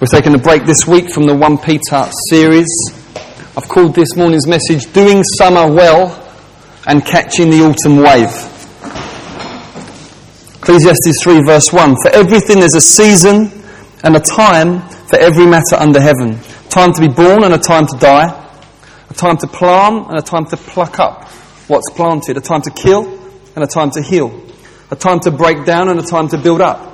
We're taking a break this week from the 1 Peter series. I've called this morning's message Doing Summer Well and Catching the Autumn Wave. Ecclesiastes 3 verse 1. For everything there's a season and a time for every matter under heaven. Time to be born and a time to die. A time to plant and a time to pluck up what's planted. A time to kill and a time to heal. A time to break down and a time to build up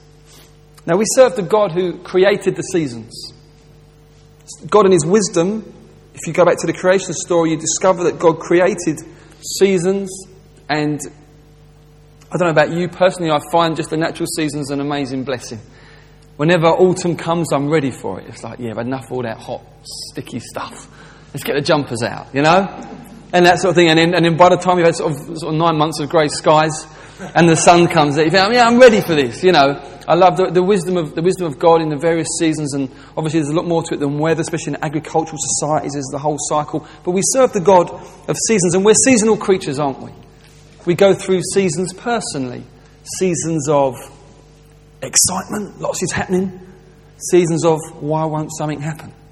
Now, we serve the God who created the seasons. God, in His wisdom, if you go back to the creation story, you discover that God created seasons. And I don't know about you personally, I find just the natural seasons an amazing blessing. Whenever autumn comes, I'm ready for it. It's like, yeah, I've had enough of all that hot, sticky stuff. Let's get the jumpers out, you know? And that sort of thing. And then, and then by the time you've had sort of, sort of nine months of grey skies and the sun comes out, you think, yeah, I'm ready for this, you know? I love the, the, wisdom of, the wisdom of God in the various seasons, and obviously there's a lot more to it than weather, especially in agricultural societies, there's the whole cycle. But we serve the God of seasons, and we're seasonal creatures, aren't we? We go through seasons personally seasons of excitement, lots is happening, seasons of why won't something happen?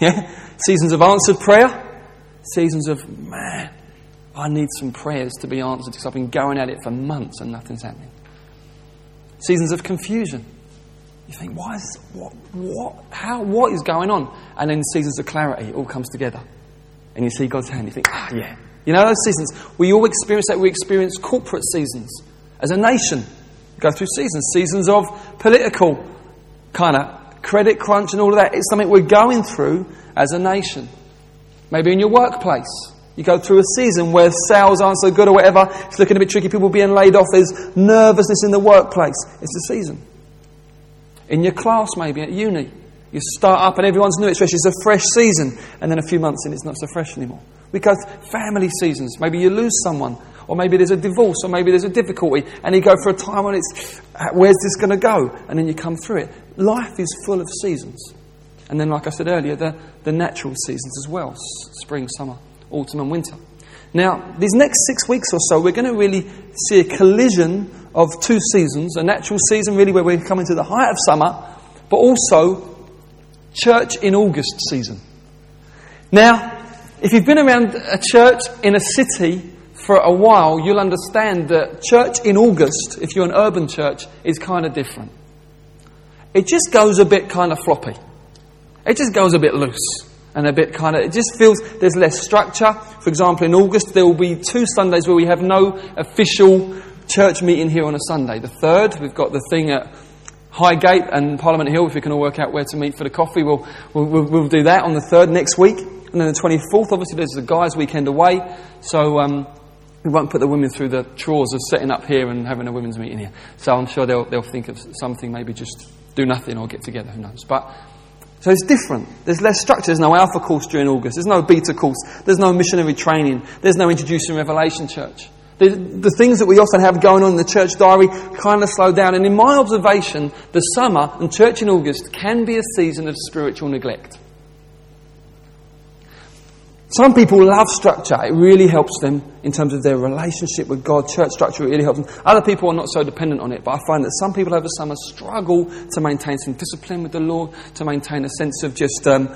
Yeah? Seasons of answered prayer, seasons of man, I need some prayers to be answered because I've been going at it for months and nothing's happening seasons of confusion. You think, why is, what, what, how, what is going on? And then seasons of clarity, it all comes together. And you see God's hand, you think, ah, yeah. You know those seasons? We all experience that. We experience corporate seasons. As a nation, we go through seasons. Seasons of political kind of credit crunch and all of that. It's something we're going through as a nation. Maybe in your workplace. You go through a season where sales aren't so good or whatever. It's looking a bit tricky. People being laid off. There's nervousness in the workplace. It's a season. In your class, maybe at uni, you start up and everyone's new. It's fresh. It's a fresh season. And then a few months in, it's not so fresh anymore. We go family seasons. Maybe you lose someone. Or maybe there's a divorce. Or maybe there's a difficulty. And you go for a time when it's, ah, where's this going to go? And then you come through it. Life is full of seasons. And then, like I said earlier, the, the natural seasons as well spring, summer autumn and winter. Now, these next six weeks or so, we're going to really see a collision of two seasons a natural season, really, where we're coming to the height of summer, but also church in August season. Now, if you've been around a church in a city for a while, you'll understand that church in August, if you're an urban church, is kind of different. It just goes a bit kind of floppy. It just goes a bit loose and a bit kind of, it just feels there's less structure. For example, in August, there will be two Sundays where we have no official church meeting here on a Sunday. The third, we've got the thing at Highgate and Parliament Hill. If we can all work out where to meet for the coffee, we'll, we'll, we'll, do that on the third next week. And then the 24th, obviously, there's the guys' weekend away. So, um, we won't put the women through the chores of setting up here and having a women's meeting here. So I'm sure they'll, they'll think of something, maybe just do nothing or get together, who knows. But so it's different. There's less structure. There's no alpha course during August. There's no beta course. There's no missionary training. There's no introducing Revelation Church. The, the things that we often have going on in the church diary kind of slow down. And in my observation, the summer and church in August can be a season of spiritual neglect. Some people love structure. It really helps them in terms of their relationship with God. Church structure really helps them. Other people are not so dependent on it, but I find that some people over summer struggle to maintain some discipline with the Lord, to maintain a sense of just um,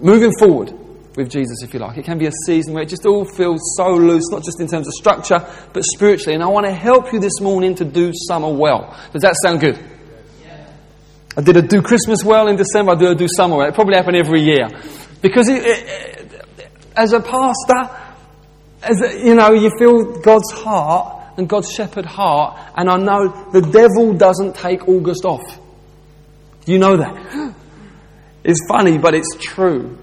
moving forward with Jesus, if you like. It can be a season where it just all feels so loose, not just in terms of structure, but spiritually. And I want to help you this morning to do summer well. Does that sound good? I did a do Christmas well in December, I do a do summer well. It probably happen every year. Because it, it, as a pastor, as a, you know, you feel God's heart and God's shepherd heart, and I know the devil doesn't take August off. You know that. It's funny, but it's true.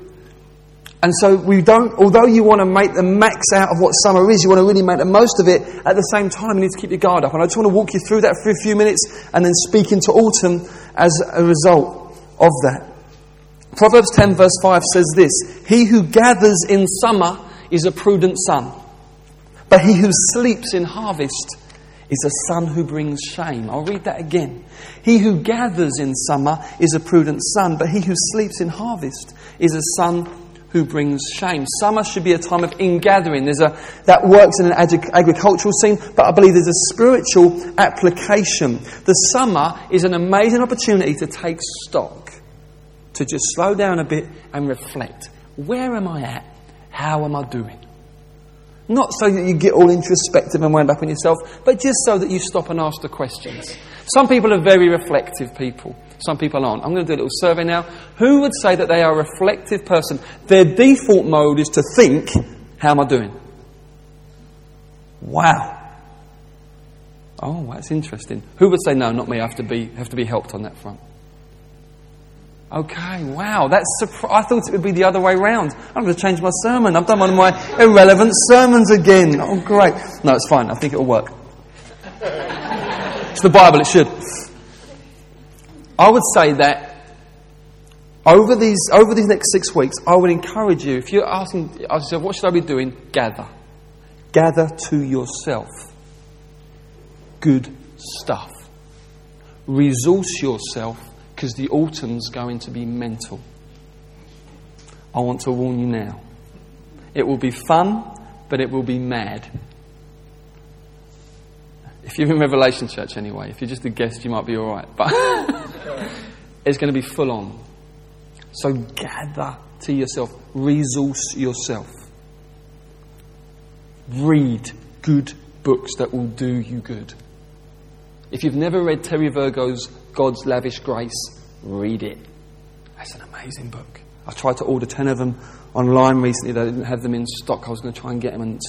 And so we don't, although you want to make the max out of what summer is, you want to really make the most of it, at the same time you need to keep your guard up. And I just want to walk you through that for a few minutes and then speak into autumn as a result of that. Proverbs 10, verse 5 says this He who gathers in summer is a prudent son, but he who sleeps in harvest is a son who brings shame. I'll read that again. He who gathers in summer is a prudent son, but he who sleeps in harvest is a son who brings shame. Summer should be a time of ingathering. There's a, that works in an ag- agricultural scene, but I believe there's a spiritual application. The summer is an amazing opportunity to take stock, to just slow down a bit and reflect. Where am I at? How am I doing? Not so that you get all introspective and wind up on yourself, but just so that you stop and ask the questions. Some people are very reflective people. Some people aren't. I'm going to do a little survey now. Who would say that they are a reflective person? Their default mode is to think, how am I doing? Wow. Oh, that's interesting. Who would say, no, not me, I have to be, have to be helped on that front? Okay, wow, that's surpri- I thought it would be the other way round. I'm going to change my sermon. I've done one of my irrelevant sermons again. Oh, great. No, it's fine. I think it'll work. it's the Bible, it should. I would say that over these, over these next six weeks, I would encourage you, if you're asking ask yourself, what should I be doing? Gather. Gather to yourself good stuff. Resource yourself because the autumn's going to be mental. I want to warn you now. It will be fun, but it will be mad. If you're in Revelation Church anyway, if you're just a guest, you might be alright. But it's going to be full on. So gather to yourself, resource yourself. Read good books that will do you good. If you've never read Terry Virgo's God's Lavish Grace, read it. That's an amazing book. I tried to order 10 of them online recently. They didn't have them in stock. I was going to try and get them and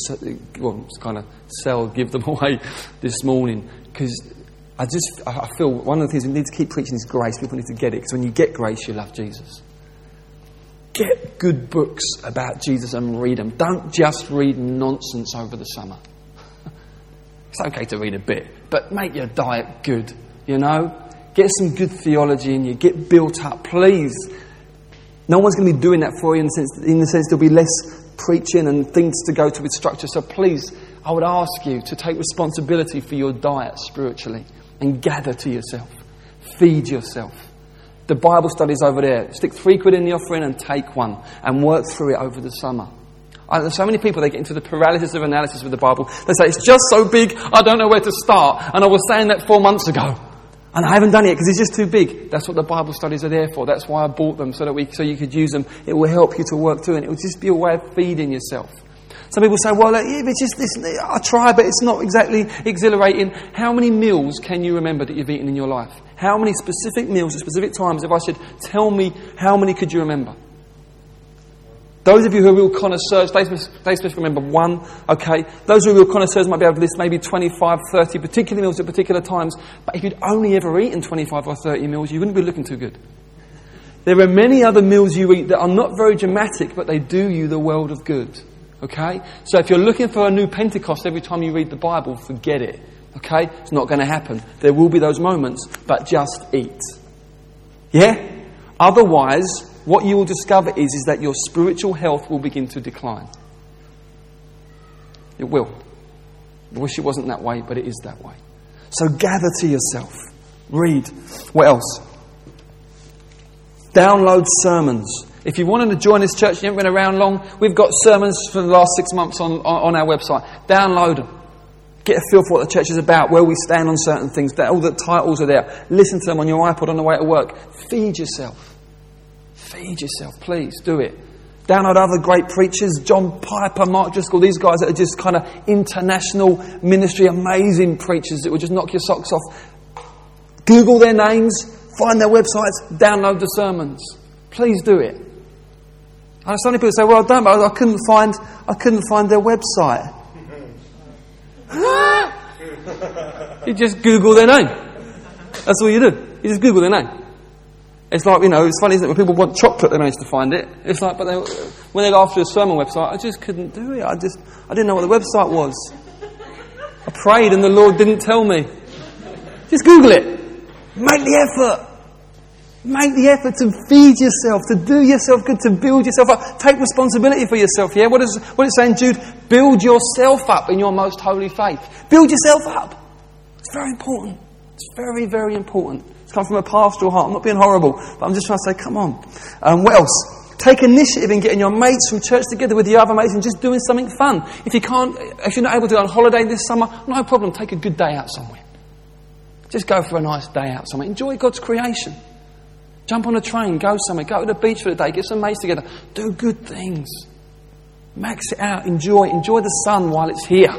well, kind of sell, give them away this morning because I just I feel one of the things we need to keep preaching is grace. People need to get it because when you get grace, you love Jesus. Get good books about Jesus and read them. Don't just read nonsense over the summer. it's okay to read a bit, but make your diet good, you know? Get some good theology in you. Get built up, please. No one's going to be doing that for you in the sense, in the sense there'll be less preaching and things to go to with structure. So please, I would ask you to take responsibility for your diet spiritually and gather to yourself. Feed yourself. The Bible studies over there. Stick three quid in the offering and take one and work through it over the summer. I, there's so many people, they get into the paralysis of analysis with the Bible. They say, it's just so big, I don't know where to start. And I was saying that four months ago. And I haven't done it because it's just too big. That's what the Bible studies are there for. That's why I bought them so that we, so you could use them. It will help you to work through and it will just be a way of feeding yourself. Some people say, well, uh, yeah, it's just this, I try, but it's not exactly exhilarating. How many meals can you remember that you've eaten in your life? How many specific meals at specific times? If I said, tell me, how many could you remember? Those of you who are real connoisseurs, they specifically remember one, okay? Those who are real connoisseurs might be able to list maybe 25, 30 particular meals at particular times. But if you'd only ever eaten 25 or 30 meals, you wouldn't be looking too good. There are many other meals you eat that are not very dramatic, but they do you the world of good. Okay? So if you're looking for a new Pentecost every time you read the Bible, forget it. Okay? It's not going to happen. There will be those moments, but just eat. Yeah? Otherwise, what you will discover is, is that your spiritual health will begin to decline. It will. I wish it wasn't that way, but it is that way. So gather to yourself. Read. What else? Download sermons. If you wanted to join this church, you haven't been around long, we've got sermons for the last six months on, on, on our website. Download them. Get a feel for what the church is about, where we stand on certain things. All the titles are there. Listen to them on your iPod on the way to work. Feed yourself. Feed yourself, please. Do it. Download other great preachers, John Piper, Mark Driscoll, these guys that are just kind of international ministry, amazing preachers that will just knock your socks off. Google their names, find their websites, download the sermons. Please do it. And some people say, "Well, I don't. I couldn't find. I couldn't find their website." You just Google their name. That's all you do. You just Google their name. It's like, you know, it's funny, isn't it? When people want chocolate, they manage to find it. It's like, but they, when they go after a sermon website, I just couldn't do it. I just, I didn't know what the website was. I prayed and the Lord didn't tell me. Just Google it. Make the effort. Make the effort to feed yourself, to do yourself good, to build yourself up. Take responsibility for yourself, yeah? What is, what is it saying, Jude? Build yourself up in your most holy faith. Build yourself up. It's very important. It's very, very important. It's come from a pastoral heart. I'm not being horrible, but I'm just trying to say, come on. Um, what else? Take initiative in getting your mates from church together with the other mates and just doing something fun. If you can't, if you're not able to go on holiday this summer, no problem. Take a good day out somewhere. Just go for a nice day out somewhere. Enjoy God's creation. Jump on a train, go somewhere, go to the beach for the day, get some mates together. Do good things. Max it out, enjoy Enjoy the sun while it's here.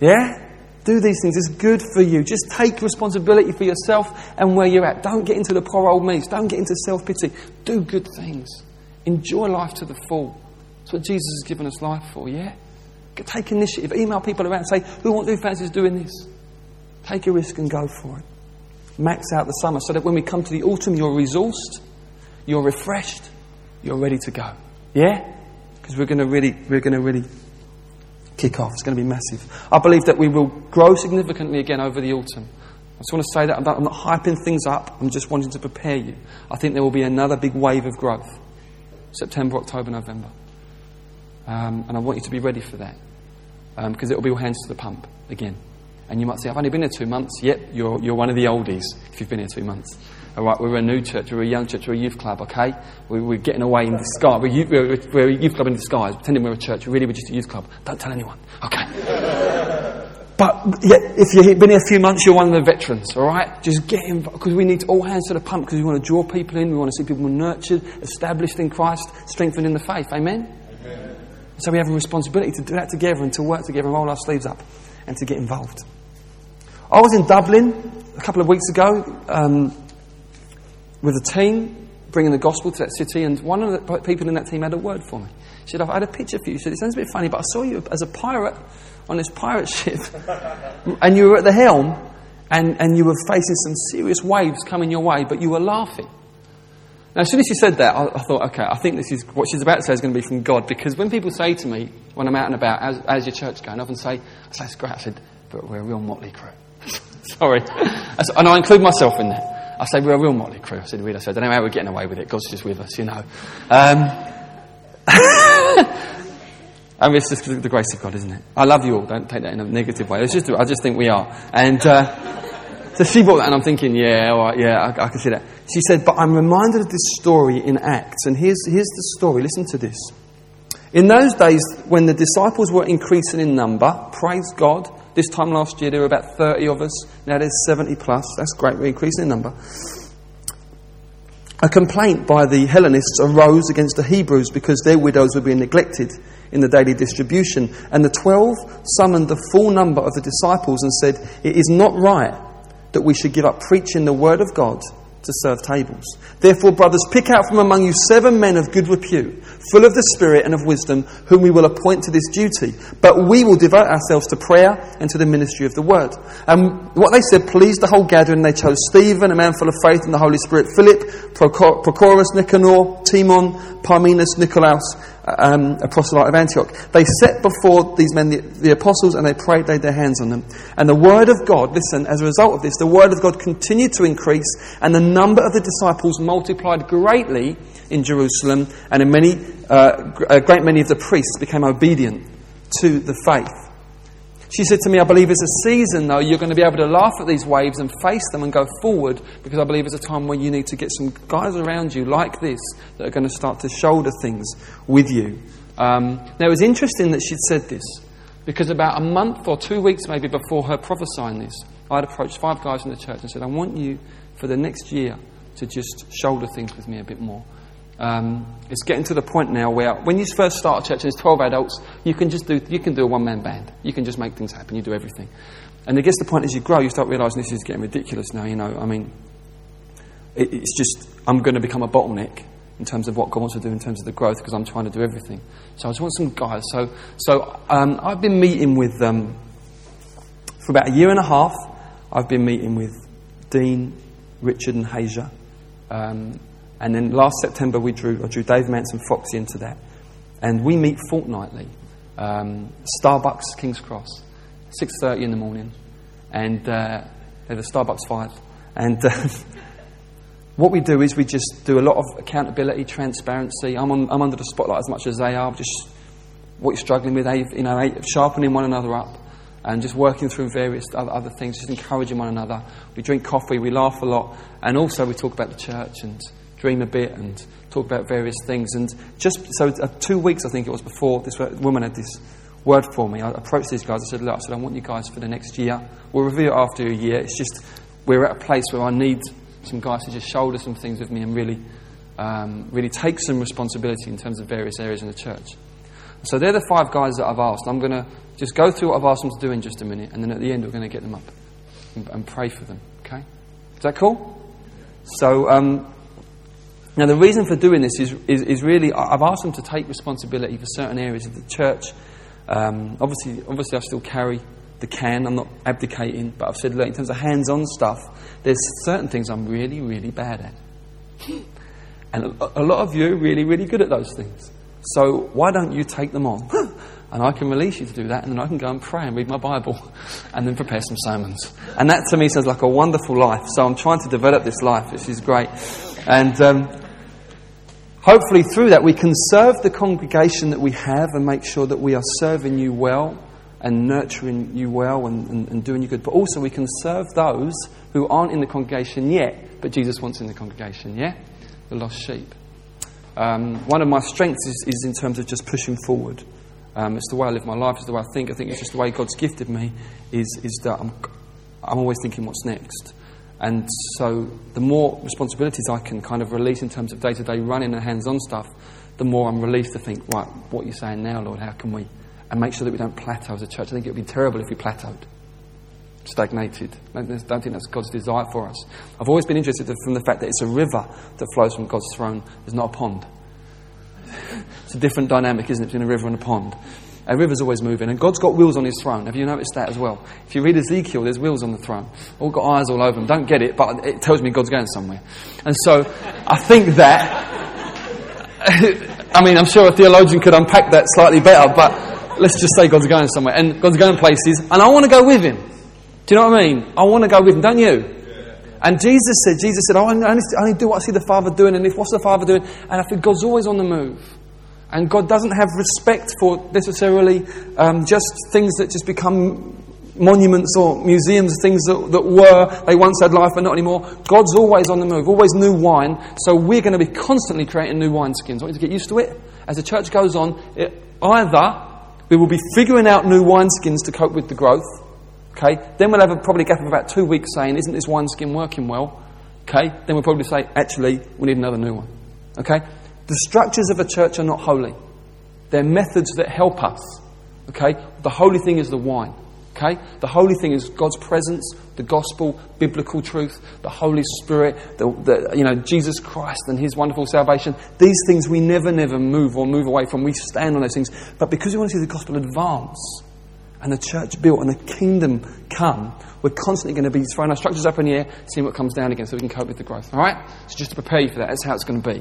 Yeah? Do these things. It's good for you. Just take responsibility for yourself and where you're at. Don't get into the poor old me's. Don't get into self pity. Do good things. Enjoy life to the full. That's what Jesus has given us life for, yeah? Take initiative. Email people around and say, who, who fancies doing this? Take a risk and go for it max out the summer so that when we come to the autumn, you're resourced, you're refreshed, you're ready to go. Yeah? Because we're going to really, we're going to really kick off. It's going to be massive. I believe that we will grow significantly again over the autumn. I just want to say that I'm not, I'm not hyping things up. I'm just wanting to prepare you. I think there will be another big wave of growth. September, October, November. Um, and I want you to be ready for that. Because um, it will be all hands to the pump again. And you might say, I've only been here two months. Yep, you're, you're one of the oldies if you've been here two months. All right, we're a new church, we're a young church, we're a youth club, okay? We're, we're getting away in disguise. We're, youth, we're, we're, a youth club in disguise, pretending we're a church. Really, we're just a youth club. Don't tell anyone, okay? but yeah, if you've been here a few months, you're one of the veterans, all right? Just get involved, because we need all hands to the pump, because we want to draw people in, we want to see people nurtured, established in Christ, strengthened in the faith. Amen? Amen. So we have a responsibility to do that together and to work together and roll our sleeves up and to get involved. I was in Dublin a couple of weeks ago um, with a team bringing the gospel to that city, and one of the people in that team had a word for me. She said, I've had a picture for you. She said, It sounds a bit funny, but I saw you as a pirate on this pirate ship, and you were at the helm, and, and you were facing some serious waves coming your way, but you were laughing. Now, as soon as she said that, I, I, thought, okay, I think this is what she's about to say is going to be from God. Because when people say to me, when I'm out and about, as, as your church going, I often say, I say, it's great. I said, but we're a real motley crew. Sorry. And I include myself in that. I say, we're a real motley crew. I said, really. I said, I don't know how we're getting away with it. God's just with us, you know. Um, I mean, it's just the grace of God, isn't it? I love you all. Don't take that in a negative way. It's just, I just think we are. And uh, so she brought that, and I'm thinking, yeah, all right, yeah, I, I can see that. She said, but I'm reminded of this story in Acts. And here's, here's the story. Listen to this. In those days, when the disciples were increasing in number, praise God, this time last year there were about 30 of us. Now there's 70 plus. That's great. We're increasing in number. A complaint by the Hellenists arose against the Hebrews because their widows were being neglected in the daily distribution. And the twelve summoned the full number of the disciples and said, It is not right that we should give up preaching the word of God to serve tables. Therefore, brothers, pick out from among you seven men of good repute, full of the Spirit and of wisdom, whom we will appoint to this duty. But we will devote ourselves to prayer and to the ministry of the word. And what they said pleased the whole gathering. They chose Stephen, a man full of faith and the Holy Spirit, Philip, Prochorus, Nicanor, Timon, Parmenas, Nicolaus, um, a proselyte of Antioch. They set before these men the, the, apostles and they prayed, laid their hands on them. And the word of God, listen, as a result of this, the word of God continued to increase and the number of the disciples multiplied greatly in Jerusalem and in many, uh, a great many of the priests became obedient to the faith. She said to me, I believe it's a season, though, you're going to be able to laugh at these waves and face them and go forward because I believe it's a time where you need to get some guys around you like this that are going to start to shoulder things with you. Um, now, it was interesting that she'd said this because about a month or two weeks maybe before her prophesying this, I'd approached five guys in the church and said, I want you for the next year to just shoulder things with me a bit more. Um, it's getting to the point now where when you first start a church and there's 12 adults, you can just do, you can do a one man band. You can just make things happen. You do everything. And gets to the point is, as you grow, you start realizing this is getting ridiculous now. You know, I mean, it, it's just, I'm going to become a bottleneck in terms of what God wants to do in terms of the growth because I'm trying to do everything. So I just want some guys. So, so um, I've been meeting with, um, for about a year and a half, I've been meeting with Dean, Richard, and Hasia. Um, and then last September, we drew, I drew Dave Manson Foxy into that. And we meet fortnightly. Um, Starbucks, King's Cross, 6.30 in the morning. And uh, there's a Starbucks 5. And uh, what we do is we just do a lot of accountability, transparency. I'm, on, I'm under the spotlight as much as they are. Just what you're struggling with, you know, sharpening one another up and just working through various other things, just encouraging one another. We drink coffee, we laugh a lot, and also we talk about the church and dream a bit and talk about various things. And just so uh, two weeks, I think it was before this woman had this word for me. I approached these guys. I said, "Look, I said I want you guys for the next year. We'll review it after a year. It's just we're at a place where I need some guys to just shoulder some things with me and really, um, really take some responsibility in terms of various areas in the church." So they're the five guys that I've asked. I'm going to just go through what I've asked them to do in just a minute, and then at the end we're going to get them up and, and pray for them. Okay? Is that cool? So um, now the reason for doing this is, is, is, really I've asked them to take responsibility for certain areas of the church. Um, obviously, obviously I still carry the can. I'm not abdicating, but I've said, look, in terms of hands-on stuff, there's certain things I'm really, really bad at. And a, a lot of you are really, really good at those things. So why don't you take them on? and I can release you to do that, and then I can go and pray and read my Bible and then prepare some sermons. And that to me sounds like a wonderful life. So I'm trying to develop this life, which is great. And um, hopefully through that we can serve the congregation that we have and make sure that we are serving you well and nurturing you well and, and, and doing you good. But also we can serve those who aren't in the congregation yet, but Jesus wants in the congregation, yeah? The lost sheep. Um, one of my strengths is, is, in terms of just pushing forward. Um, it's the way I live my life, it's the way I think. I think it's just the way God's gifted me is, is that I'm, I'm always thinking what's next. And so the more responsibilities I can kind of release in terms of day to day running and hands on stuff, the more I'm released to think, right, what are you saying now, Lord? How can we? And make sure that we don't plateau as a church. I think it would be terrible if we plateaued stagnated. I don't think that's God's desire for us. I've always been interested from the fact that it's a river that flows from God's throne, it's not a pond. It's a different dynamic, isn't it, between a river and a pond? A river's always moving, and God's got wheels on his throne. Have you noticed that as well? If you read Ezekiel, there's wheels on the throne. All got eyes all over them. Don't get it, but it tells me God's going somewhere. And so, I think that. I mean, I'm sure a theologian could unpack that slightly better, but let's just say God's going somewhere. And God's going places, and I want to go with him. Do you know what I mean? I want to go with him, don't you? And Jesus said, Jesus said, oh, I only, I only do what I see the Father doing, and if what's the Father doing? And I think God's always on the move. And God doesn't have respect for necessarily um, just things that just become monuments or museums, things that, that were, they once had life but not anymore. God's always on the move, always new wine. So we're going to be constantly creating new wineskins. I want you to get used to it. As the church goes on, it, either we will be figuring out new wineskins to cope with the growth, Okay? Then we'll have a probably gap of about two weeks saying, isn't this one skin working well? Okay? Then we'll probably say, actually, we need another new one. Okay? The structures of a church are not holy. They're methods that help us. Okay? The holy thing is the wine. Okay? The holy thing is God's presence, the gospel, biblical truth, the Holy Spirit, the, the, you know, Jesus Christ and His wonderful salvation. These things we never, never move or move away from. We stand on those things. But because we want to see the gospel advance, and the church built and the kingdom come, we're constantly going to be throwing our structures up in the air, seeing what comes down again so we can cope with the growth. All right? So just to prepare you for that, that's how it's going to be.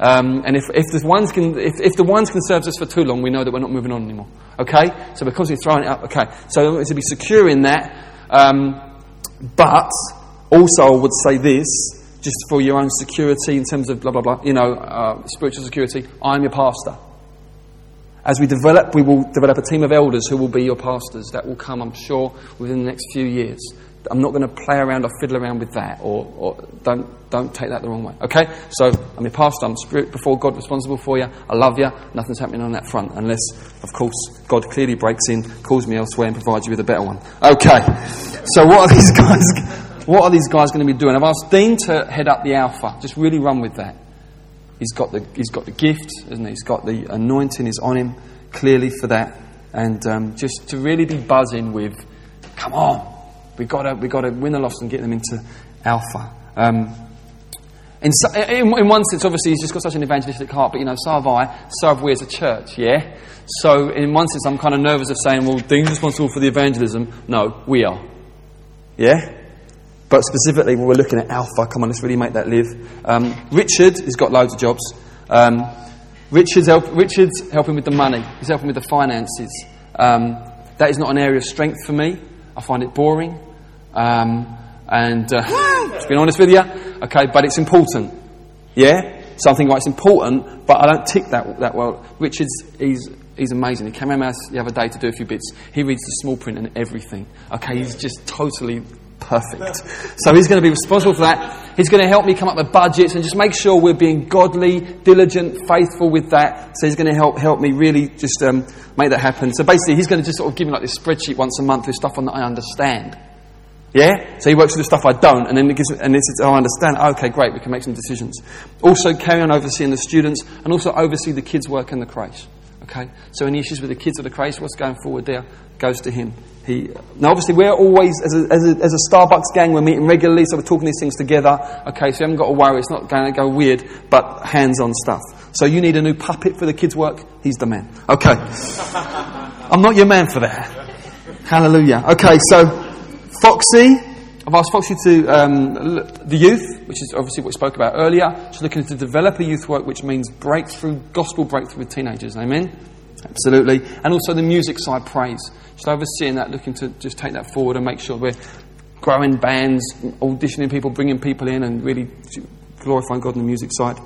Um, and if, if, the ones can, if, if the ones can serve us for too long, we know that we're not moving on anymore. Okay? So we're constantly throwing it up, okay. So to be secure in that. Um, but also, I would say this, just for your own security in terms of blah, blah, blah, you know, uh, spiritual security, I'm your pastor. As we develop, we will develop a team of elders who will be your pastors. That will come, I'm sure, within the next few years. I'm not going to play around or fiddle around with that, or, or don't, don't take that the wrong way. Okay? So, I'm your pastor, I'm spirit before God responsible for you. I love you. Nothing's happening on that front, unless, of course, God clearly breaks in, calls me elsewhere, and provides you with a better one. Okay. So, what are these guys? What are these guys going to be doing? I've asked Dean to head up the Alpha. Just really run with that. He's got the, he's got the gift, isn't he? He's got the anointing is on him clearly for that. And um, just to really be buzzing with, come on, we've got to, we got to win the loss and get them into alpha. Um, in, in, in, one sense, obviously, he's just got such an evangelistic heart, but you know, so have I, so have we as a church, yeah? So, in one sense, I'm kind of nervous of saying, well, Dean's responsible for the evangelism. No, we are. Yeah? But specifically, when we're looking at Alpha, come on, let's really make that live. Um, Richard has got loads of jobs. Um, Richard's, help, Richard's helping with the money, he's helping with the finances. Um, that is not an area of strength for me. I find it boring. Um, and uh, to be honest with you, Okay, but it's important. Yeah? Something like it's important, but I don't tick that, that well. Richard's, he's, he's amazing. He came around the other day to do a few bits. He reads the small print and everything. Okay, he's just totally perfect. So he's going to be responsible for that. He's going to help me come up with budgets and just make sure we're being godly, diligent, faithful with that. So he's going to help help me really just um, make that happen. So basically, he's going to just sort of give me like this spreadsheet once a month with stuff on that I understand. Yeah? So he works with the stuff I don't, and then it gives, and is, oh, I understand. Okay, great, we can make some decisions. Also, carry on overseeing the students, and also oversee the kids' work in the creche. Okay? So any issues with the kids or the creche, what's going forward there goes to him. He, now, obviously, we're always, as a, as, a, as a Starbucks gang, we're meeting regularly, so we're talking these things together. Okay, so you haven't got to worry, it's not going to go weird, but hands on stuff. So you need a new puppet for the kids' work, he's the man. Okay. I'm not your man for that. Hallelujah. Okay, so Foxy, I've asked Foxy to um, the youth, which is obviously what we spoke about earlier. She's looking to develop a youth work, which means breakthrough, gospel breakthrough with teenagers. Amen. Absolutely. And also the music side, praise. She's overseeing that, looking to just take that forward and make sure we're growing bands, auditioning people, bringing people in, and really glorifying God on the music side.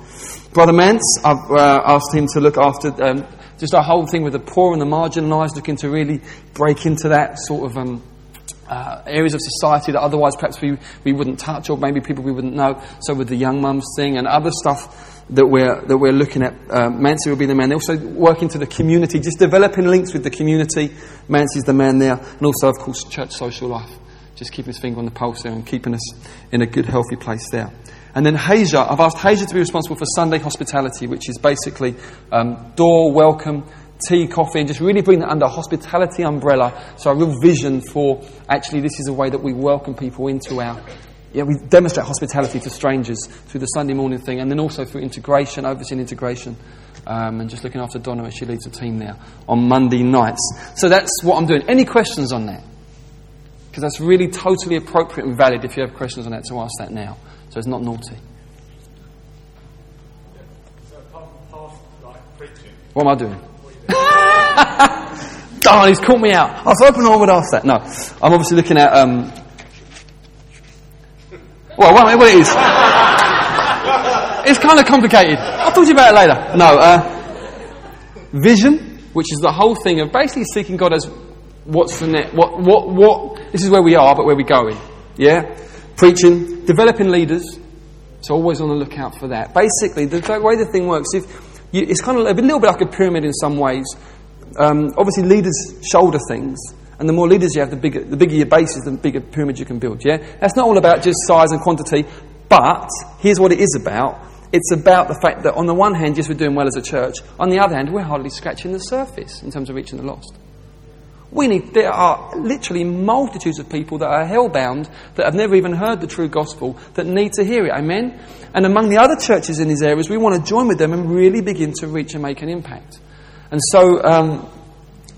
Brother Mance, I've uh, asked him to look after um, just our whole thing with the poor and the marginalised, looking to really break into that sort of. Um, uh, areas of society that otherwise perhaps we, we wouldn't touch or maybe people we wouldn't know. So with the young mums thing and other stuff that we're, that we're looking at, uh, Mancy will be the man. They also work into the community, just developing links with the community. Mancy's the man there. And also, of course, church social life. Just keeping his finger on the pulse there and keeping us in a good, healthy place there. And then Haja, I've asked Haja to be responsible for Sunday hospitality, which is basically um, door, welcome, tea, coffee, and just really bring that under a hospitality umbrella. So a real vision for actually this is a way that we welcome people into our. Yeah, we demonstrate hospitality to strangers through the Sunday morning thing, and then also through integration, overseeing integration, um, and just looking after Donna as she leads a team there on Monday nights. So that's what I'm doing. Any questions on that? Because that's really totally appropriate and valid if you have questions on that to ask that now. So it's not naughty. What am I doing? Darn, he's caught me out. I was hoping I would ask that. No, I'm obviously looking at. Um, well, well, it is. it's kind of complicated. I'll talk to you about it later. No, uh, vision, which is the whole thing of basically seeking God as what's the net, what, what, what, this is where we are, but where we're going. Yeah? Preaching, developing leaders, so always on the lookout for that. Basically, the, the way the thing works, if you, it's kind of a little bit like a pyramid in some ways. Um, obviously, leaders shoulder things, and the more leaders you have, the bigger, the bigger your base is, the bigger pyramid you can build. Yeah, that's not all about just size and quantity, but here's what it is about. It's about the fact that on the one hand, yes, we're doing well as a church. On the other hand, we're hardly scratching the surface in terms of reaching the lost. We need, there are literally multitudes of people that are hell-bound, that have never even heard the true gospel, that need to hear it. Amen? And among the other churches in these areas, we want to join with them and really begin to reach and make an impact. And so, um,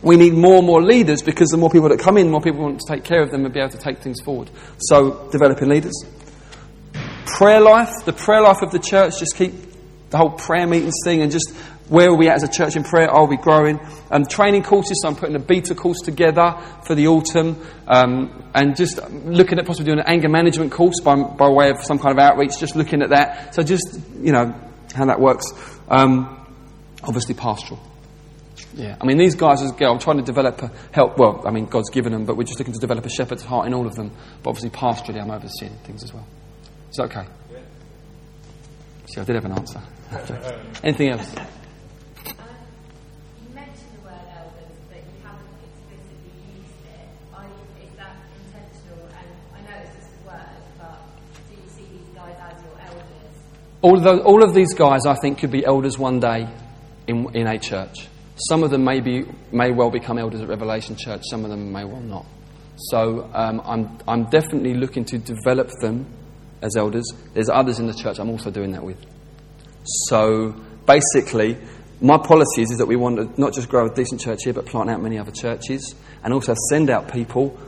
we need more and more leaders because the more people that come in, the more people want to take care of them and be able to take things forward. So, developing leaders. Prayer life, the prayer life of the church, just keep the whole prayer meetings thing and just where are we at as a church in prayer? Are we growing? Um, training courses, so I'm putting a beta course together for the autumn um, and just looking at possibly doing an anger management course by, by way of some kind of outreach, just looking at that. So just, you know, how that works. Um, obviously pastoral. Yeah, I mean, these guys as I'm trying to develop a help. Well, I mean, God's given them, but we're just looking to develop a shepherd's heart in all of them. But obviously, pastorally, I'm overseeing things as well. Is that okay? Yeah. See, I did have an answer. Anything else? I imagine the elders that public is supposed to be used to I it's that instructional and analytical word but do you see these guys as your elders. All of, those, all of these guys, I think, could be elders one day in, in a church. Some of them may, be, may well become elders at Revelation Church, some of them may well not. So um, I'm, I'm definitely looking to develop them as elders. There's others in the church I'm also doing that with. So basically, my policy is, is that we want to not just grow a decent church here, but plant out many other churches and also send out people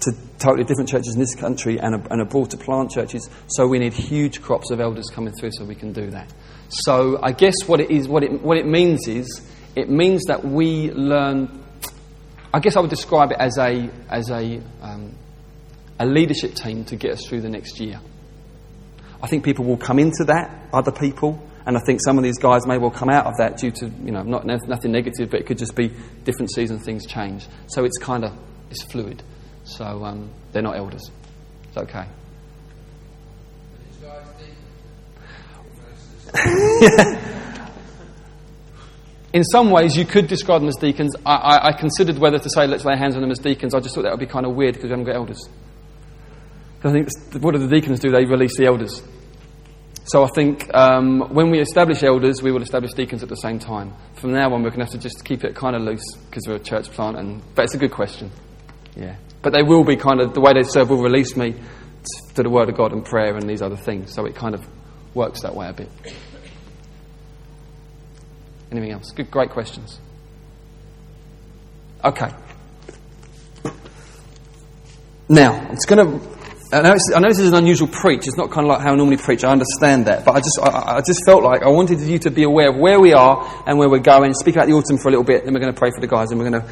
to totally different churches in this country and, and abroad to plant churches. So we need huge crops of elders coming through so we can do that. So I guess what it is, what it, what it means is, it means that we learn. I guess I would describe it as a as a um, a leadership team to get us through the next year. I think people will come into that, other people, and I think some of these guys may well come out of that due to, you know, not, nothing negative, but it could just be different seasons, things change. So it's kind of, it's fluid. So um, they're not elders. It's okay. In some ways, you could describe them as deacons. I, I, I, considered whether to say let's lay hands on them as deacons. I just thought that would be kind of weird because we haven't got elders. I think what do the deacons do? They release the elders. So I think um, when we establish elders, we will establish deacons at the same time. From now on, we're going to have to just keep it kind of loose because we're a church plant. And but it's a good question. Yeah, but they will be kind of the way they serve will release me to the Word of God and prayer and these other things. So it kind of works that way a bit. Anything else? Good, great questions. Okay. Now, it's going to I know, this is an unusual preach. It's not kind of like how I normally preach. I understand that. But I just, I, I, just felt like I wanted you to be aware of where we are and where we're going. Speak about the autumn for a little bit. Then we're going to pray for the guys and we're going to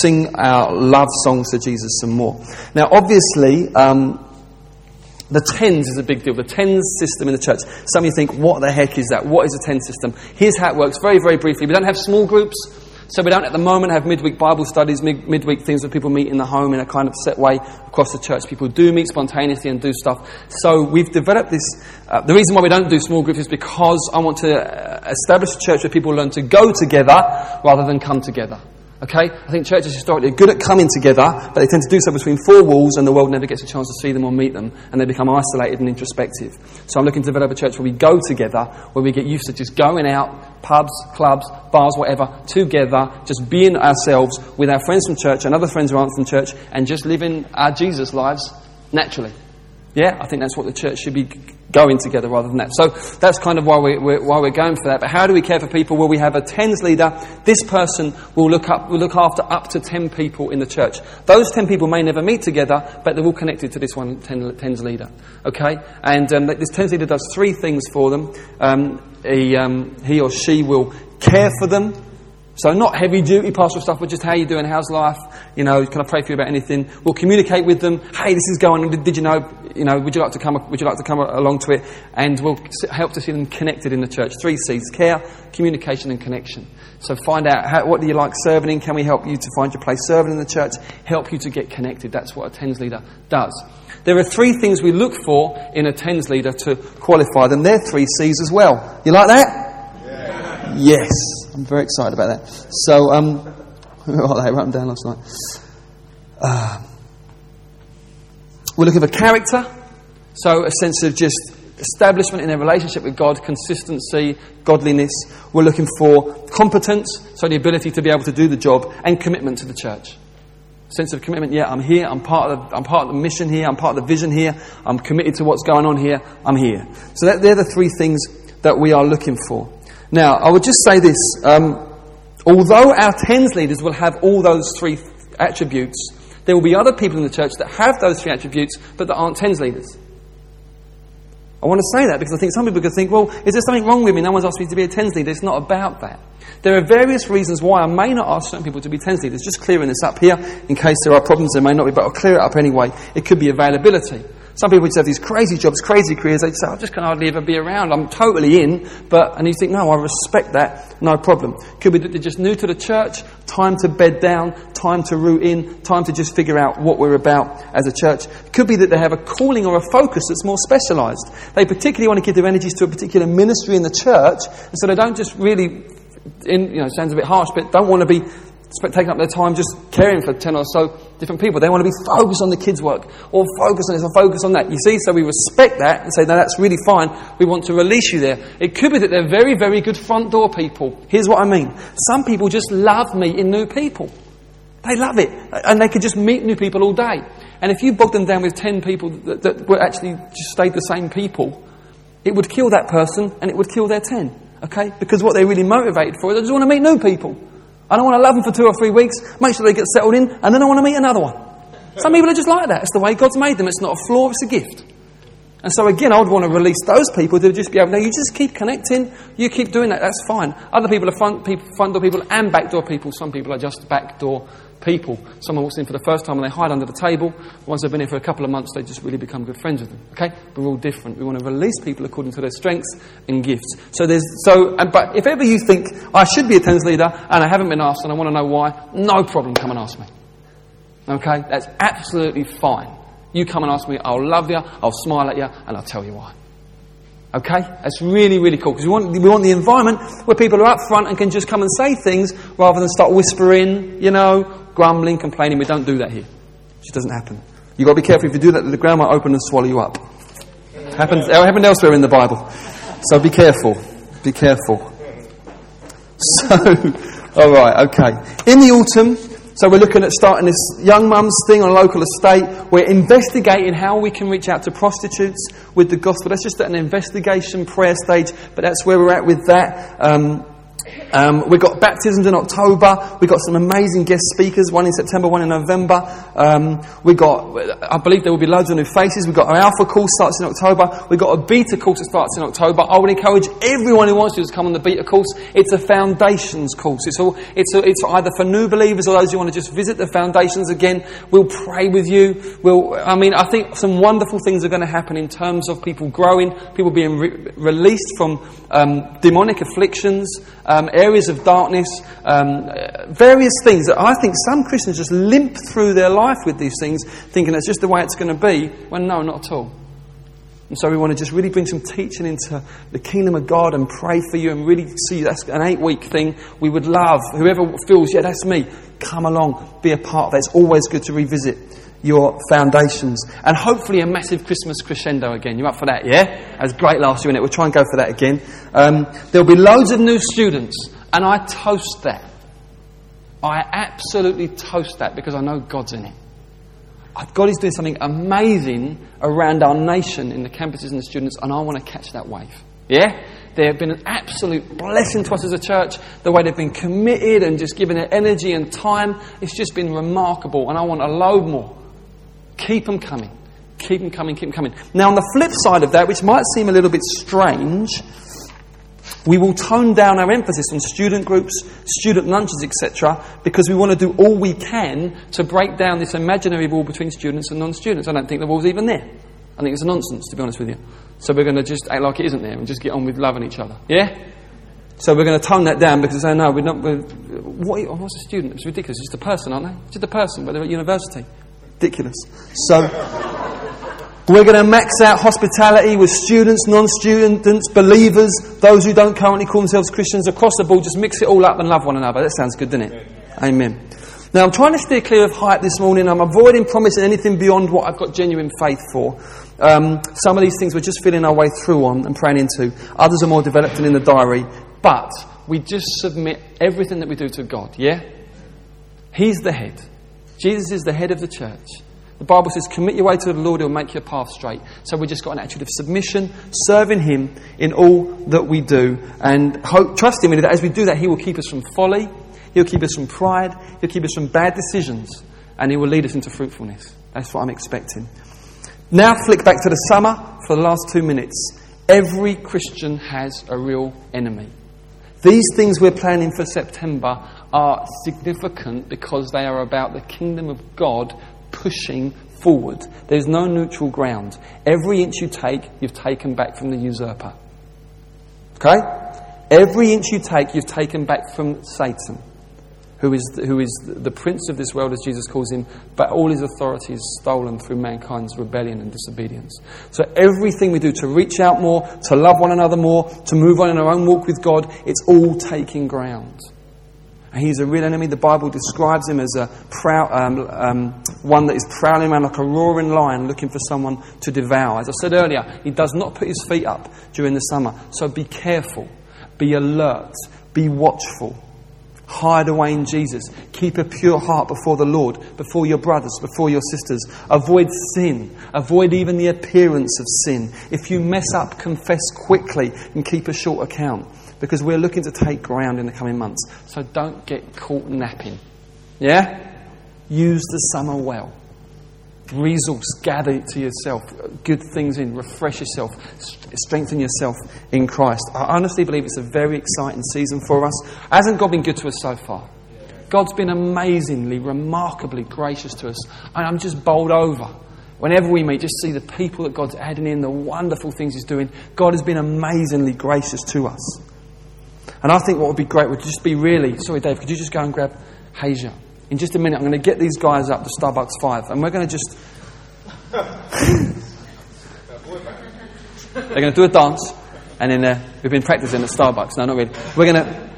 sing our love songs to Jesus some more. Now, obviously, um, the tens is a big deal. The tens system in the church. Some of you think, what the heck is that? What is a tens system? Here's how it works very, very briefly. We don't have small groups. So we don't at the moment have midweek Bible studies, mid- midweek things where people meet in the home in a kind of set way across the church. People do meet spontaneously and do stuff. So we've developed this. Uh, the reason why we don't do small groups is because I want to uh, establish a church where people learn to go together rather than come together. Okay? I think churches historically are good at coming together, but they tend to do so between four walls and the world never gets a chance to see them or meet them, and they become isolated and introspective. So I'm looking to develop a church where we go together, where we get used to just going out, pubs, clubs, bars, whatever, together, just being ourselves with our friends from church and other friends who aren't from church, and just living our Jesus lives naturally. Yeah, I think that's what the church should be going together rather than that. So that's kind of why, we, are why we're going for that. But how do we care for people? Well, we have a tens leader. This person will look, up, will look after up to 10 people in the church. Those 10 people may never meet together, but they're all connected to this one ten, tens leader. Okay? And um, this tens leader does three things for them. Um, he, um, he or she will care for them so not heavy duty pastoral stuff, but just how you doing, how's life, you know, can I pray for you about anything? We'll communicate with them. Hey, this is going on. Did, did you know? You know, would you like to come? Would you like to come along to it? And we'll help to see them connected in the church. Three C's: care, communication, and connection. So find out how, what do you like serving in. Can we help you to find your place serving in the church? Help you to get connected. That's what a tens leader does. There are three things we look for in a tens leader to qualify them. They're three C's as well. You like that? Yeah. Yes. I'm very excited about that. So, um, well, I wrote them down last night. Uh, we're looking for character, so a sense of just establishment in a relationship with God, consistency, godliness. We're looking for competence, so the ability to be able to do the job, and commitment to the church. Sense of commitment, yeah, I'm here, I'm part of the, I'm part of the mission here, I'm part of the vision here, I'm committed to what's going on here, I'm here. So that, they're the three things that we are looking for. Now, I would just say this. Um, although our tens leaders will have all those three attributes, there will be other people in the church that have those three attributes, but that aren't tens leaders. I want to say that because I think some people could think, well, is there something wrong with me? No one's asked me to be a tens leader. It's not about that. There are various reasons why I may not ask certain people to be tens leaders. Just clearing this up here in case there are problems there may not be, but I'll clear it up anyway. It could be availability. Some people just have these crazy jobs, crazy careers. They'd say, I just can hardly ever be around. I'm totally in. But, and you think, no, I respect that. No problem. Could be that they're just new to the church, time to bed down, time to root in, time to just figure out what we're about as a church. Could be that they have a calling or a focus that's more specialized. They particularly want to give their energies to a particular ministry in the church. And so they don't just really, in, you know, sounds a bit harsh, but don't want to be taking up their time just caring for 10 or so different people. They want to be focused on the kids' work or focus on this or focus on that. You see, so we respect that and say, no, that's really fine. We want to release you there. It could be that they're very, very good front door people. Here's what I mean. Some people just love meeting new people. They love it. And they could just meet new people all day. And if you bog them down with 10 people that, that were actually just stayed the same people, it would kill that person and it would kill their 10. Okay? Because what they're really motivated for is they just want to meet new people. I don't want to love them for two or three weeks, make sure they get settled in, and then I want to meet another one. Some people are just like that. It's the way God's made them. It's not a flaw, it's a gift. And so again, I would want to release those people to just be able, no, you just keep connecting, you keep doing that, that's fine. Other people are front, people, front door people and back door people. Some people are just back door people. Someone walks in for the first time and they hide under the table. Once they've been here for a couple of months, they just really become good friends with them. Okay? We're all different. We want to release people according to their strengths and gifts. So there's, so, but if ever you think, I should be a tens leader and I haven't been asked and I want to know why, no problem, come and ask me. Okay? That's absolutely fine. You come and ask me, I'll love you, I'll smile at you, and I'll tell you why. Okay? That's really, really cool because we want, we want the environment where people are up front and can just come and say things rather than start whispering, you know, grumbling, complaining. We don't do that here. It just doesn't happen. You've got to be careful. If you do that, the ground might open and swallow you up. It happens, it happened elsewhere in the Bible. So be careful. Be careful. So, alright, okay. In the autumn, so we're looking at starting this young mums thing on a local estate. We're investigating how we can reach out to prostitutes with the gospel. That's just at an investigation prayer stage, but that's where we're at with that. Um, um, we've got baptisms in October. We've got some amazing guest speakers, one in September, one in November. Um, we've got, I believe there will be loads of new faces. We've got our Alpha course starts in October. We've got a Beta course that starts in October. I would encourage everyone who wants to, come on the Beta course. It's a foundations course. It's, all, it's, a, it's either for new believers or those who want to just visit the foundations again. We'll pray with you. We'll, I mean, I think some wonderful things are going to happen in terms of people growing, people being re- released from um, demonic afflictions, um, areas of darkness, um, various things that I think some Christians just limp through their life with these things, thinking that's just the way it's going to be, when no, not at all. And so we want to just really bring some teaching into the kingdom of God and pray for you and really see that's an eight week thing. We would love whoever feels, yeah, that's me, come along, be a part of that. It's always good to revisit your foundations. And hopefully a massive Christmas crescendo again. You up for that, yeah? That was great last year, and? We'll try and go for that again. Um, there'll be loads of new students, and I toast that. I absolutely toast that because I know God's in it. God is doing something amazing around our nation in the campuses and the students, and I want to catch that wave. Yeah? They have been an absolute blessing to us as a church. The way they've been committed and just given their energy and time, it's just been remarkable, and I want a load more. Keep them coming. Keep them coming, keep them coming. Now, on the flip side of that, which might seem a little bit strange, we will tone down our emphasis on student groups, student lunches, etc., because we want to do all we can to break down this imaginary wall between students and non students. I don't think the wall's even there. I think it's a nonsense, to be honest with you. So we're going to just act like it isn't there and just get on with loving each other. Yeah? So we're going to tone that down because say, no, we're not. We're, what, what's a student? It's ridiculous. It's just a person, aren't they? It's just a person, but they're at university ridiculous. So, we're going to max out hospitality with students, non students, believers, those who don't currently call themselves Christians across the board. Just mix it all up and love one another. That sounds good, doesn't it? Amen. Now, I'm trying to steer clear of hype this morning. I'm avoiding promising anything beyond what I've got genuine faith for. Um, some of these things we're just feeling our way through on and praying into. Others are more developed and in the diary. But we just submit everything that we do to God, yeah? He's the head. Jesus is the head of the church. The Bible says, commit your way to the Lord, he'll make your path straight. So we've just got an attitude of submission, serving him in all that we do, and hope, trusting in that as we do that, he will keep us from folly, he'll keep us from pride, he'll keep us from bad decisions, and he will lead us into fruitfulness. That's what I'm expecting. Now, flick back to the summer for the last two minutes. Every Christian has a real enemy. These things we're planning for September are significant because they are about the kingdom of God pushing forward. There's no neutral ground. Every inch you take, you've taken back from the usurper. Okay? Every inch you take, you've taken back from Satan, who is, who is the prince of this world, as Jesus calls him, but all his authority is stolen through mankind's rebellion and disobedience. So everything we do to reach out more, to love one another more, to move on in our own walk with God, it's all taking ground. He's a real enemy. The Bible describes him as a um, um, one that is prowling around like a roaring lion looking for someone to devour. As I said earlier, he does not put his feet up during the summer. So be careful, be alert, be watchful. Hide away in Jesus. Keep a pure heart before the Lord, before your brothers, before your sisters. Avoid sin. Avoid even the appearance of sin. If you mess up, confess quickly and keep a short account because we're looking to take ground in the coming months. So don't get caught napping. Yeah? Use the summer well. resource, gather it to yourself, good things in, refresh yourself, strengthen yourself in Christ. I honestly believe it's a very exciting season for us. Hasn't God been good to us so far? God's been amazingly, remarkably gracious to us. And I'm just bowled over. Whenever we meet, just see the people that God's adding in, the wonderful things He's doing. God has been amazingly gracious to us. And I think what would be great would just be really, sorry Dave, could you just go and grab Hasia? In just a minute, I'm going to get these guys up to Starbucks 5, and we're going to just. They're going to do a dance, and then uh, we've been practicing at Starbucks. No, not really. We're going to.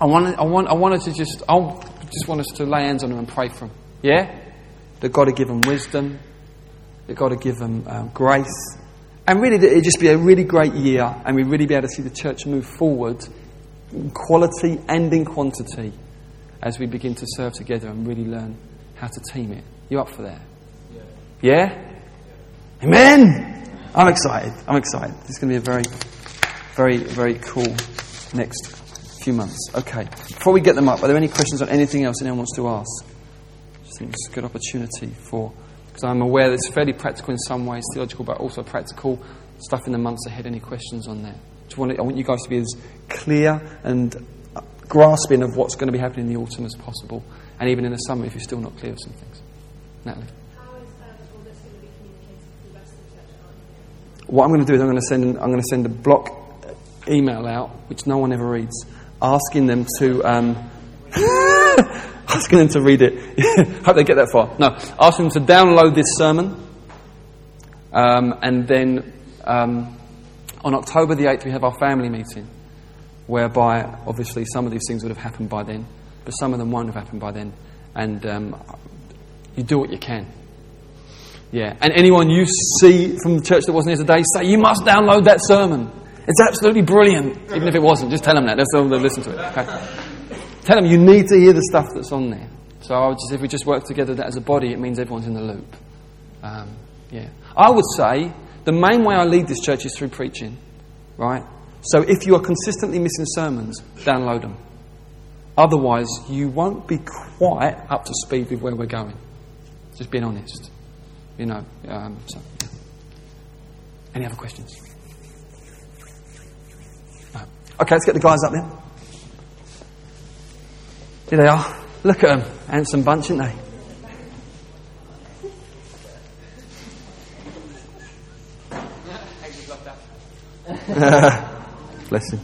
I want. I want. I wanted to just. I just want us to lay hands on them and pray for them. Yeah, that God to give them wisdom, that God to give them um, grace, and really it'd just be a really great year, and we'd really be able to see the church move forward, in quality and in quantity as we begin to serve together and really learn how to team it. You up for that? Yeah? yeah? Amen! I'm excited. I'm excited. This is going to be a very, very, very cool next few months. Okay. Before we get them up, are there any questions on anything else anyone wants to ask? I just think it's a good opportunity for, because I'm aware that it's fairly practical in some ways, theological, but also practical stuff in the months ahead. Any questions on that? I want you guys to be as clear and grasping of what's going to be happening in the autumn as possible, and even in the summer if you're still not clear of some things. Natalie. What I'm going to do is I'm going to send I'm going to send a block email out, which no one ever reads, asking them to um, asking them to read it. Hope they get that far. No, asking them to download this sermon, um, and then um, on October the eighth we have our family meeting whereby obviously some of these things would have happened by then, but some of them won't have happened by then. And um, you do what you can. Yeah. And anyone you see from the church that wasn't here today, say, you must download that sermon. It's absolutely brilliant. Even if it wasn't, just tell them that. That's all they'll listen to it. Okay? Tell them you need to hear the stuff that's on there. So I would just, if we just work together that as a body, it means everyone's in the loop. Um, yeah. I would say the main way I lead this church is through preaching, right? So if you are consistently missing sermons, download them. Otherwise, you won't be quite up to speed with where we're going. Just being honest. You know. Um, so. Any other questions? No. Okay, let's get the guys up there. Here they are. Look at them. Handsome bunch, aren't they? Bless him.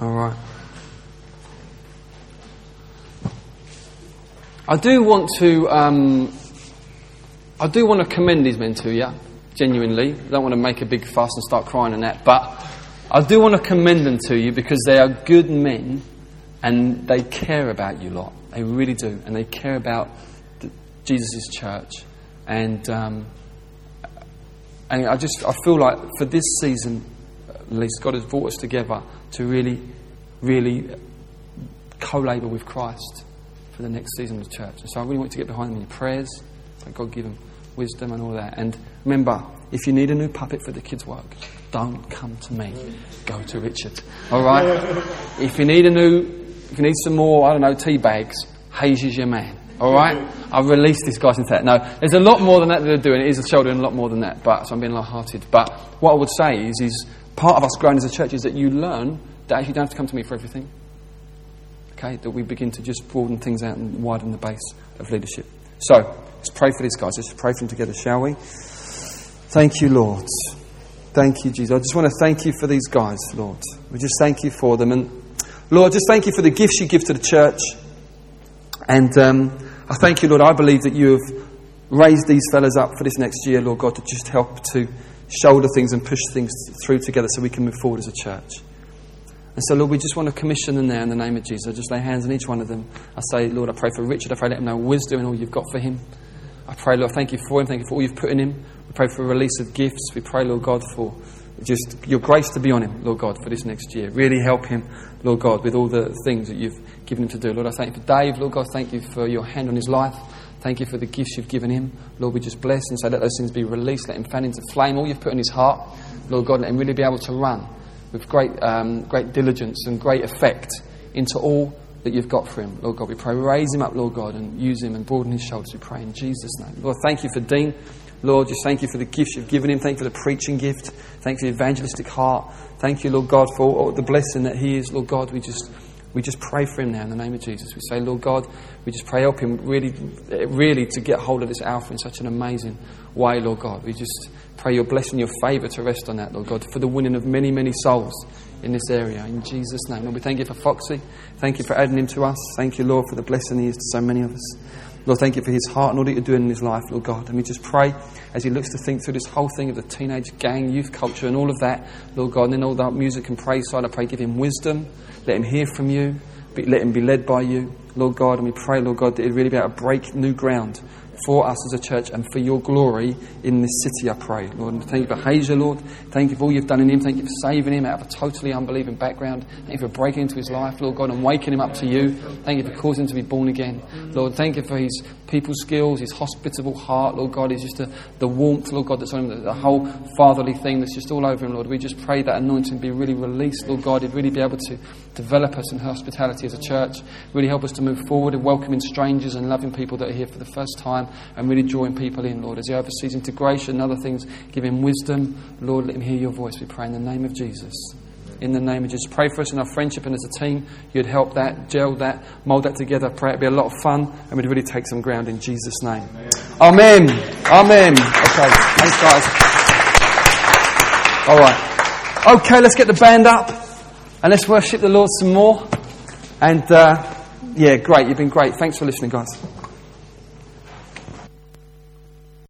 All right. I do want to. Um, I do want to commend these men to you, genuinely. I don't want to make a big fuss and start crying and that, but I do want to commend them to you because they are good men and they care about you a lot. They really do, and they care about Jesus' church. And, um, and I just I feel like for this season, at least, God has brought us together to really, really co labour with Christ for the next season of the church. And so I really want to get behind them in your prayers. Like God give them wisdom and all that. And remember, if you need a new puppet for the kids' work, don't come to me. Go to Richard. All right? if you need a new, if you need some more, I don't know, tea bags, Hayes is your man. All right? I've released these guys into that. No, there's a lot more than that that they're doing. It is a show doing a lot more than that. But so I'm being light-hearted. But what I would say is, is part of us growing as a church is that you learn that actually you don't have to come to me for everything. Okay, that we begin to just broaden things out and widen the base of leadership. So let's pray for these guys. Let's pray for them together, shall we? Thank you, Lord. Thank you, Jesus. I just want to thank you for these guys, Lord. We just thank you for them. And Lord, just thank you for the gifts you give to the church. And um, I thank you, Lord. I believe that you have raised these fellas up for this next year, Lord God, to just help to shoulder things and push things through together so we can move forward as a church. And so, Lord, we just want to commission them there in the name of Jesus. I just lay hands on each one of them. I say, Lord, I pray for Richard. I pray let him know wisdom and all you've got for him. I pray, Lord, thank you for him. Thank you for all you've put in him. We pray for a release of gifts. We pray, Lord God, for just your grace to be on him, Lord God, for this next year. Really help him, Lord God, with all the things that you've given him to do. Lord, I thank you for Dave. Lord God, thank you for your hand on his life. Thank you for the gifts you've given him. Lord, we just bless and say, let those things be released. Let him fan into flame all you've put in his heart. Lord God, let him really be able to run with great, um, great diligence and great effect into all that you've got for him. Lord God, we pray, raise him up, Lord God, and use him and broaden his shoulders. We pray in Jesus' name. Lord, thank you for Dean. Lord, just thank you for the gifts you've given him. Thank you for the preaching gift. Thank you for the evangelistic heart. Thank you, Lord God, for the blessing that he is. Lord God, we just we just pray for him now in the name of Jesus. We say, Lord God, we just pray help him really, really to get hold of this alpha in such an amazing way, Lord God. We just pray your blessing, your favour to rest on that, Lord God, for the winning of many, many souls in this area. In Jesus' name. Lord, we thank you for Foxy. Thank you for adding him to us. Thank you, Lord, for the blessing he is to so many of us. Lord, thank you for his heart and all that you're doing in his life, Lord God. And we just pray as he looks to think through this whole thing of the teenage gang, youth culture, and all of that, Lord God, and then all that music and praise side, I pray give him wisdom, let him hear from you, let him be led by you, Lord God. And we pray, Lord God, that he'd really be able to break new ground for us as a church and for your glory in this city, I pray. Lord, and thank you for Hazer, Lord. Thank you for all you've done in him. Thank you for saving him out of a totally unbelieving background. Thank you for breaking into his life, Lord God, and waking him up to you. Thank you for causing him to be born again. Lord, thank you for his people skills, his hospitable heart, Lord God. He's just a, the warmth, Lord God, that's on him, the whole fatherly thing that's just all over him, Lord. We just pray that anointing be really released, Lord God. He'd really be able to develop us in hospitality as a church, really help us to move forward in welcoming strangers and loving people that are here for the first time and really drawing people in, Lord. As he oversees integration and other things, give him wisdom. Lord, let him hear your voice. We pray in the name of Jesus in the name of Jesus. Pray for us in our friendship and as a team, you'd help that, gel that, mould that together. Pray it'd be a lot of fun and we'd really take some ground in Jesus' name. Amen. Amen. Okay, thanks guys. All right. Okay, let's get the band up and let's worship the Lord some more. And uh, yeah, great. You've been great. Thanks for listening, guys.